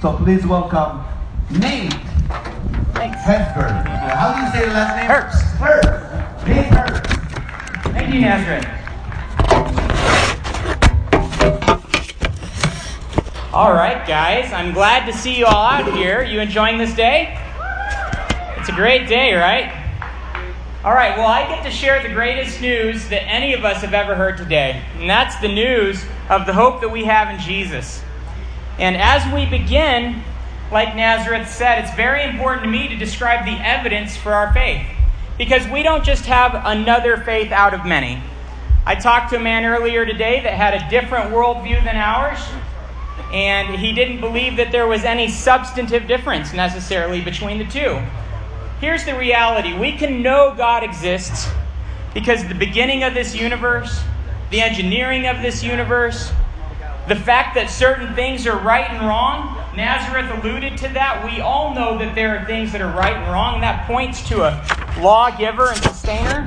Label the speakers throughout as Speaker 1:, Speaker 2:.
Speaker 1: So please welcome Nate. Hesburn. How do you say the last name?
Speaker 2: Herbst.
Speaker 1: Herbst. Nate Herbst.
Speaker 2: Thank you, Nazareth. All right, guys. I'm glad to see you all out here. You enjoying this day? It's a great day, right? All right, well, I get to share the greatest news that any of us have ever heard today, and that's the news of the hope that we have in Jesus. And as we begin, like Nazareth said, it's very important to me to describe the evidence for our faith, because we don't just have another faith out of many. I talked to a man earlier today that had a different worldview than ours, and he didn't believe that there was any substantive difference necessarily between the two. Here's the reality we can know God exists because the beginning of this universe, the engineering of this universe, the fact that certain things are right and wrong, Nazareth alluded to that. We all know that there are things that are right and wrong, and that points to a lawgiver and sustainer.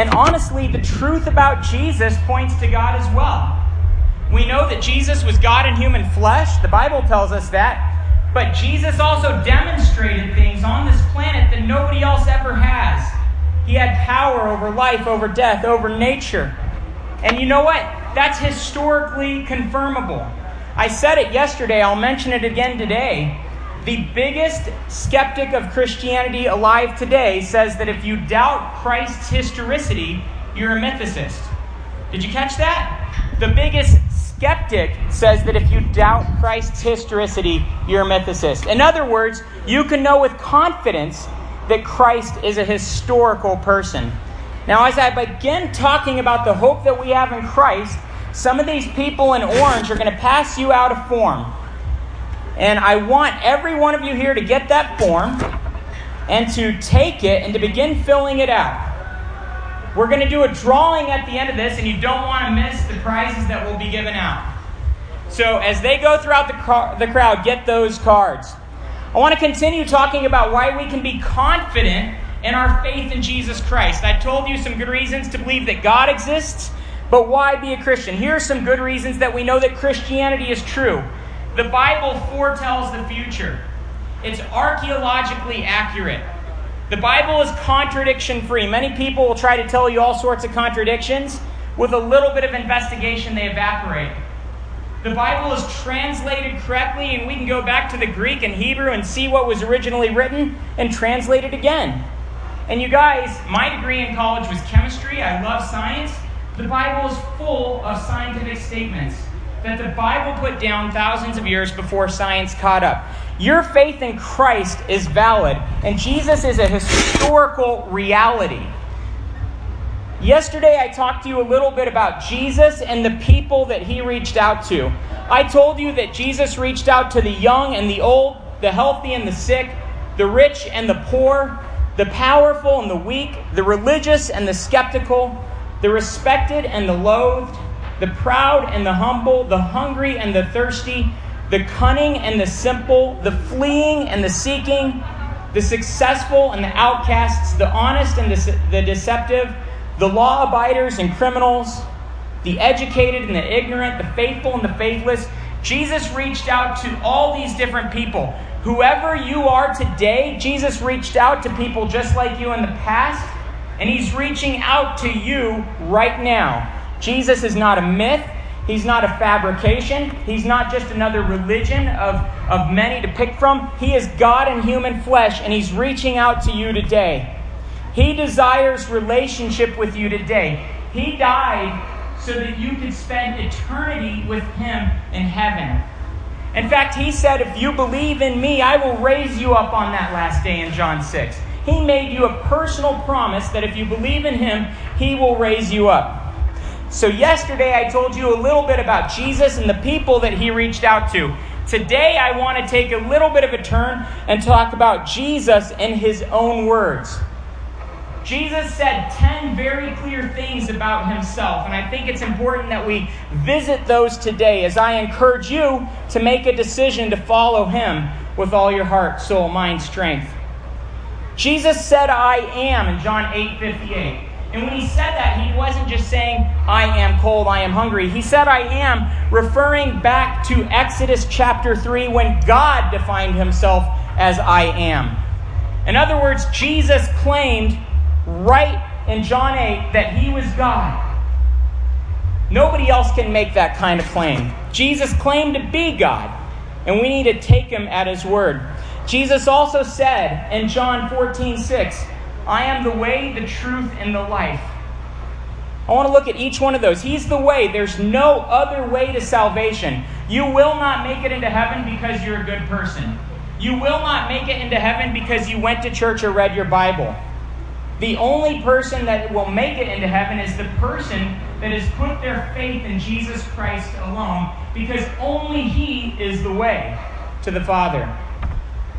Speaker 2: And honestly, the truth about Jesus points to God as well. We know that Jesus was God in human flesh, the Bible tells us that. But Jesus also demonstrated things on this planet that nobody else ever has. He had power over life, over death, over nature. And you know what? That's historically confirmable. I said it yesterday, I'll mention it again today. The biggest skeptic of Christianity alive today says that if you doubt Christ's historicity, you're a mythicist. Did you catch that? The biggest skeptic says that if you doubt Christ's historicity, you're a mythicist. In other words, you can know with confidence that Christ is a historical person. Now, as I begin talking about the hope that we have in Christ, some of these people in orange are going to pass you out a form. And I want every one of you here to get that form and to take it and to begin filling it out. We're going to do a drawing at the end of this, and you don't want to miss the prizes that will be given out. So, as they go throughout the, car- the crowd, get those cards. I want to continue talking about why we can be confident in our faith in Jesus Christ. I told you some good reasons to believe that God exists, but why be a Christian? Here are some good reasons that we know that Christianity is true. The Bible foretells the future, it's archaeologically accurate. The Bible is contradiction free. Many people will try to tell you all sorts of contradictions. With a little bit of investigation, they evaporate. The Bible is translated correctly, and we can go back to the Greek and Hebrew and see what was originally written and translate it again. And you guys, my degree in college was chemistry. I love science. The Bible is full of scientific statements that the Bible put down thousands of years before science caught up. Your faith in Christ is valid, and Jesus is a historical reality. Yesterday, I talked to you a little bit about Jesus and the people that he reached out to. I told you that Jesus reached out to the young and the old, the healthy and the sick, the rich and the poor, the powerful and the weak, the religious and the skeptical, the respected and the loathed, the proud and the humble, the hungry and the thirsty, the cunning and the simple, the fleeing and the seeking, the successful and the outcasts, the honest and the, the deceptive, the law abiders and criminals, the educated and the ignorant, the faithful and the faithless. Jesus reached out to all these different people. Whoever you are today, Jesus reached out to people just like you in the past, and He's reaching out to you right now. Jesus is not a myth. He's not a fabrication. He's not just another religion of, of many to pick from. He is God in human flesh, and He's reaching out to you today. He desires relationship with you today. He died so that you could spend eternity with Him in heaven. In fact, He said, If you believe in me, I will raise you up on that last day in John 6. He made you a personal promise that if you believe in Him, He will raise you up. So, yesterday I told you a little bit about Jesus and the people that he reached out to. Today I want to take a little bit of a turn and talk about Jesus in his own words. Jesus said 10 very clear things about himself, and I think it's important that we visit those today as I encourage you to make a decision to follow him with all your heart, soul, mind, strength. Jesus said, I am in John 8 58. And when he said that, he wasn't just saying, I am cold, I am hungry. He said, I am, referring back to Exodus chapter 3 when God defined himself as I am. In other words, Jesus claimed right in John 8 that he was God. Nobody else can make that kind of claim. Jesus claimed to be God, and we need to take him at his word. Jesus also said in John 14 6, I am the way, the truth, and the life. I want to look at each one of those. He's the way. There's no other way to salvation. You will not make it into heaven because you're a good person. You will not make it into heaven because you went to church or read your Bible. The only person that will make it into heaven is the person that has put their faith in Jesus Christ alone because only He is the way to the Father.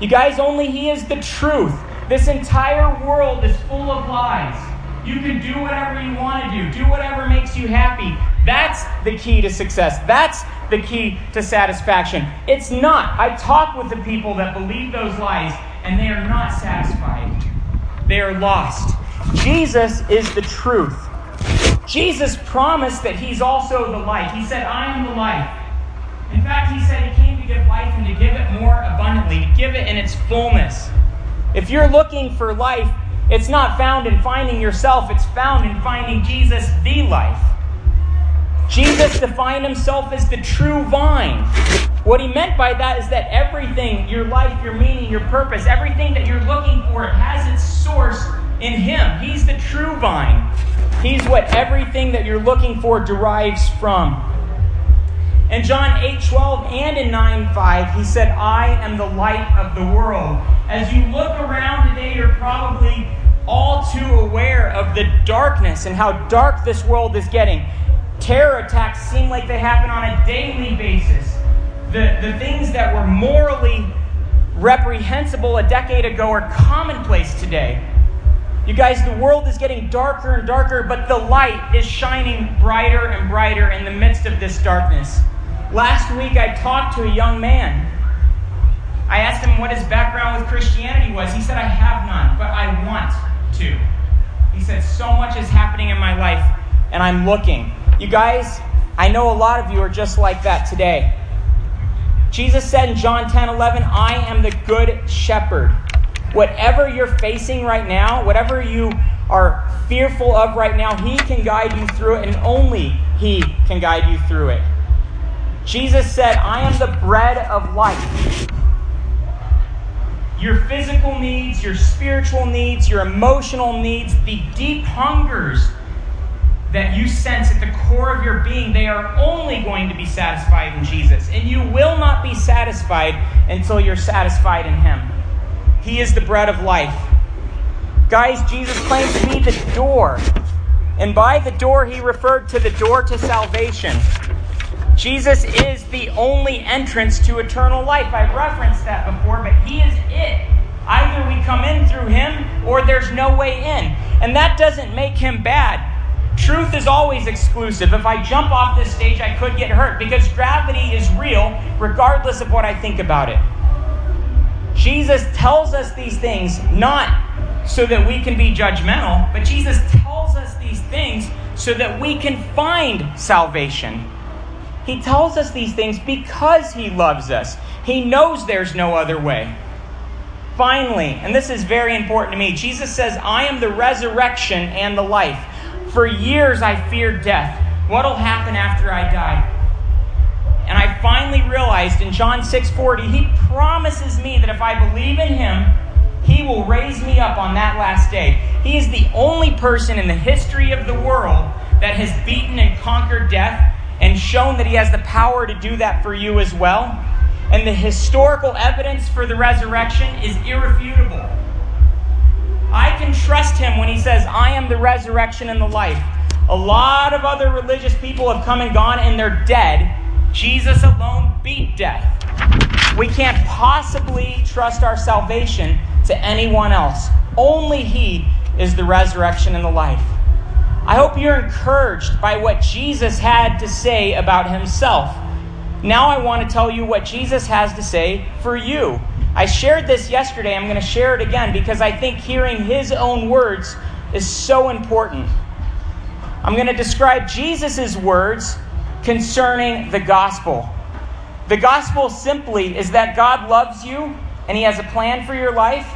Speaker 2: You guys, only He is the truth. This entire world is full of lies. You can do whatever you want to do, do whatever makes you happy. That's the key to success. That's the key to satisfaction. It's not. I talk with the people that believe those lies, and they are not satisfied. They are lost. Jesus is the truth. Jesus promised that He's also the light. He said, I am the light. In fact, He said He came to give life and to give it more abundantly, to give it in its fullness. If you're looking for life, it's not found in finding yourself, it's found in finding Jesus, the life. Jesus defined himself as the true vine. What he meant by that is that everything, your life, your meaning, your purpose, everything that you're looking for has its source in him. He's the true vine. He's what everything that you're looking for derives from. In John 8 12 and in 9 5, he said, I am the light of the world. As you look around today, you're probably all too aware of the darkness and how dark this world is getting. Terror attacks seem like they happen on a daily basis. The, the things that were morally reprehensible a decade ago are commonplace today. You guys, the world is getting darker and darker, but the light is shining brighter and brighter in the midst of this darkness. Last week, I talked to a young man. I asked him what his background with Christianity was. He said, I have none, but I want to. He said, So much is happening in my life, and I'm looking. You guys, I know a lot of you are just like that today. Jesus said in John 10 11, I am the good shepherd. Whatever you're facing right now, whatever you are fearful of right now, He can guide you through it, and only He can guide you through it. Jesus said, I am the bread of life. Your physical needs, your spiritual needs, your emotional needs, the deep hungers that you sense at the core of your being, they are only going to be satisfied in Jesus. And you will not be satisfied until you're satisfied in Him. He is the bread of life. Guys, Jesus claims to be the door. And by the door, he referred to the door to salvation. Jesus is the only entrance to eternal life. I've referenced that before, but he is it. Either we come in through him or there's no way in. And that doesn't make him bad. Truth is always exclusive. If I jump off this stage, I could get hurt because gravity is real regardless of what I think about it. Jesus tells us these things not so that we can be judgmental, but Jesus tells us these things so that we can find salvation. He tells us these things because He loves us. He knows there's no other way. Finally, and this is very important to me, Jesus says, I am the resurrection and the life. For years I feared death. What'll happen after I die? And I finally realized in John 6:40, he promises me that if I believe in him, he will raise me up on that last day. He is the only person in the history of the world that has beaten and conquered death and shown that he has the power to do that for you as well. And the historical evidence for the resurrection is irrefutable. I can trust him when he says, I am the resurrection and the life. A lot of other religious people have come and gone and they're dead Jesus alone beat death. We can't possibly trust our salvation to anyone else. Only He is the resurrection and the life. I hope you're encouraged by what Jesus had to say about Himself. Now I want to tell you what Jesus has to say for you. I shared this yesterday. I'm going to share it again because I think hearing His own words is so important. I'm going to describe Jesus' words concerning the gospel. The gospel simply is that God loves you and He has a plan for your life,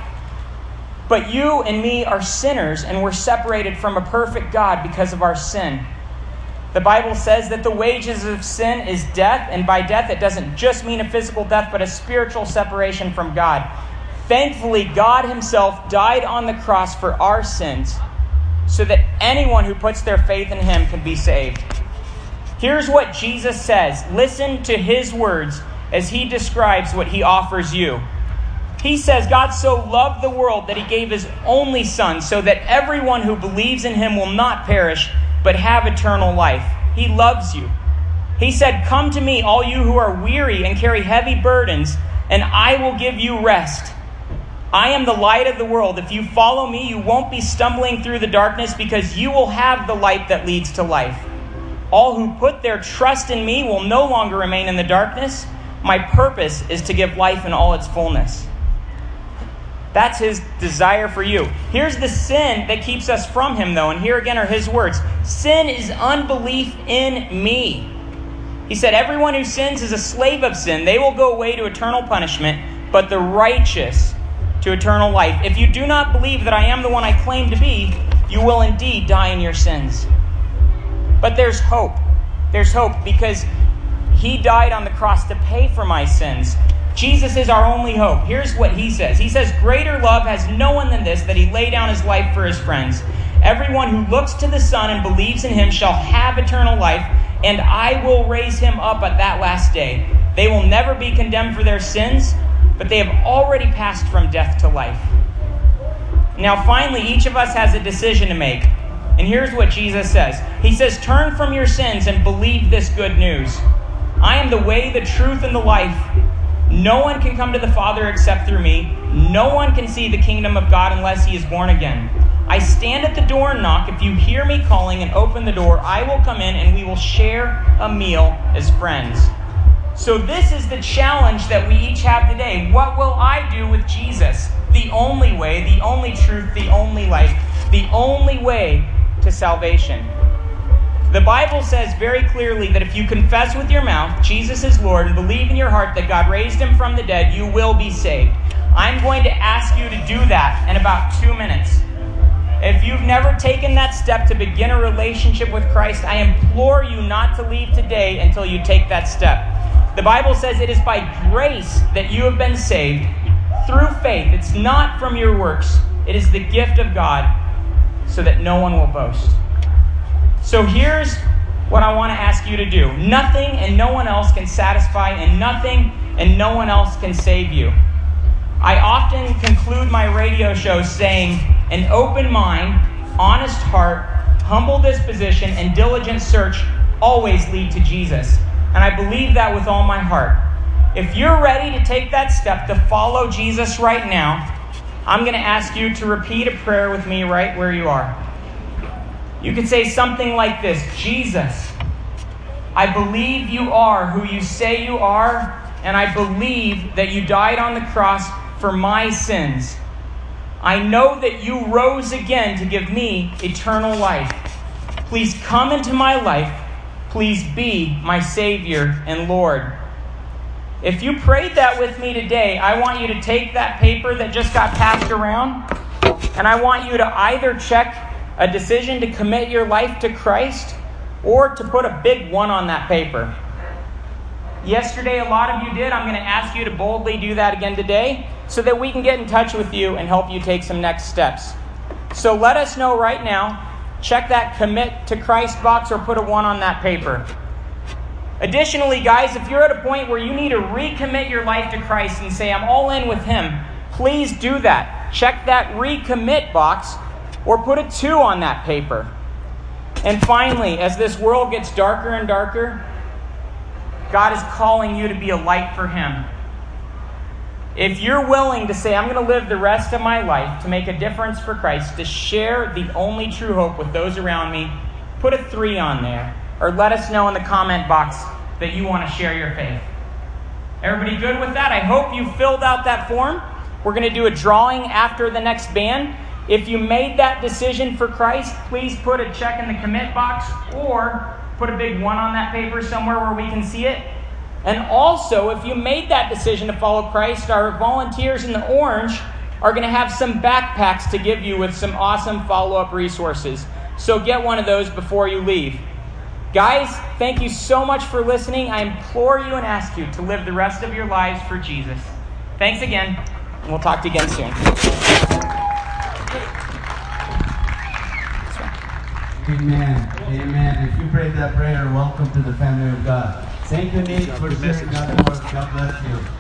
Speaker 2: but you and me are sinners and we're separated from a perfect God because of our sin. The Bible says that the wages of sin is death, and by death it doesn't just mean a physical death, but a spiritual separation from God. Thankfully, God Himself died on the cross for our sins so that anyone who puts their faith in Him can be saved. Here's what Jesus says. Listen to His words as He describes what He offers you. He says, God so loved the world that He gave His only Son so that everyone who believes in Him will not perish but have eternal life. He loves you. He said, Come to me, all you who are weary and carry heavy burdens, and I will give you rest. I am the light of the world. If you follow me, you won't be stumbling through the darkness because you will have the light that leads to life. All who put their trust in me will no longer remain in the darkness. My purpose is to give life in all its fullness. That's his desire for you. Here's the sin that keeps us from him, though, and here again are his words Sin is unbelief in me. He said, Everyone who sins is a slave of sin. They will go away to eternal punishment, but the righteous to eternal life. If you do not believe that I am the one I claim to be, you will indeed die in your sins. But there's hope. There's hope because he died on the cross to pay for my sins. Jesus is our only hope. Here's what he says He says, Greater love has no one than this, that he lay down his life for his friends. Everyone who looks to the Son and believes in him shall have eternal life, and I will raise him up at that last day. They will never be condemned for their sins, but they have already passed from death to life. Now, finally, each of us has a decision to make. And here's what Jesus says He says, Turn from your sins and believe this good news. I am the way, the truth, and the life. No one can come to the Father except through me. No one can see the kingdom of God unless he is born again. I stand at the door and knock. If you hear me calling and open the door, I will come in and we will share a meal as friends. So, this is the challenge that we each have today. What will I do with Jesus? The only way, the only truth, the only life, the only way to salvation. The Bible says very clearly that if you confess with your mouth Jesus is Lord and believe in your heart that God raised him from the dead, you will be saved. I'm going to ask you to do that in about two minutes. If you've never taken that step to begin a relationship with Christ, I implore you not to leave today until you take that step. The Bible says it is by grace that you have been saved through faith. It's not from your works, it is the gift of God so that no one will boast. So here's what I want to ask you to do nothing and no one else can satisfy, and nothing and no one else can save you. I often conclude my radio show saying, an open mind, honest heart, humble disposition, and diligent search always lead to Jesus. And I believe that with all my heart. If you're ready to take that step to follow Jesus right now, I'm going to ask you to repeat a prayer with me right where you are. You could say something like this Jesus, I believe you are who you say you are, and I believe that you died on the cross for my sins. I know that you rose again to give me eternal life. Please come into my life. Please be my Savior and Lord. If you prayed that with me today, I want you to take that paper that just got passed around, and I want you to either check a decision to commit your life to Christ or to put a big one on that paper. Yesterday, a lot of you did. I'm going to ask you to boldly do that again today so that we can get in touch with you and help you take some next steps. So let us know right now. Check that commit to Christ box or put a one on that paper. Additionally, guys, if you're at a point where you need to recommit your life to Christ and say, I'm all in with Him, please do that. Check that recommit box or put a two on that paper. And finally, as this world gets darker and darker, God is calling you to be a light for Him. If you're willing to say, I'm going to live the rest of my life to make a difference for Christ, to share the only true hope with those around me, put a three on there. Or let us know in the comment box that you want to share your faith. Everybody good with that? I hope you filled out that form. We're going to do a drawing after the next band. If you made that decision for Christ, please put a check in the commit box or put a big one on that paper somewhere where we can see it. And also, if you made that decision to follow Christ, our volunteers in the orange are going to have some backpacks to give you with some awesome follow up resources. So get one of those before you leave. Guys, thank you so much for listening. I implore you and ask you to live the rest of your lives for Jesus. Thanks again, and we'll talk to you again soon.
Speaker 1: Amen. Amen. If you prayed that prayer, welcome to the family of God. Thank you, Nate, for sharing that word. God bless you.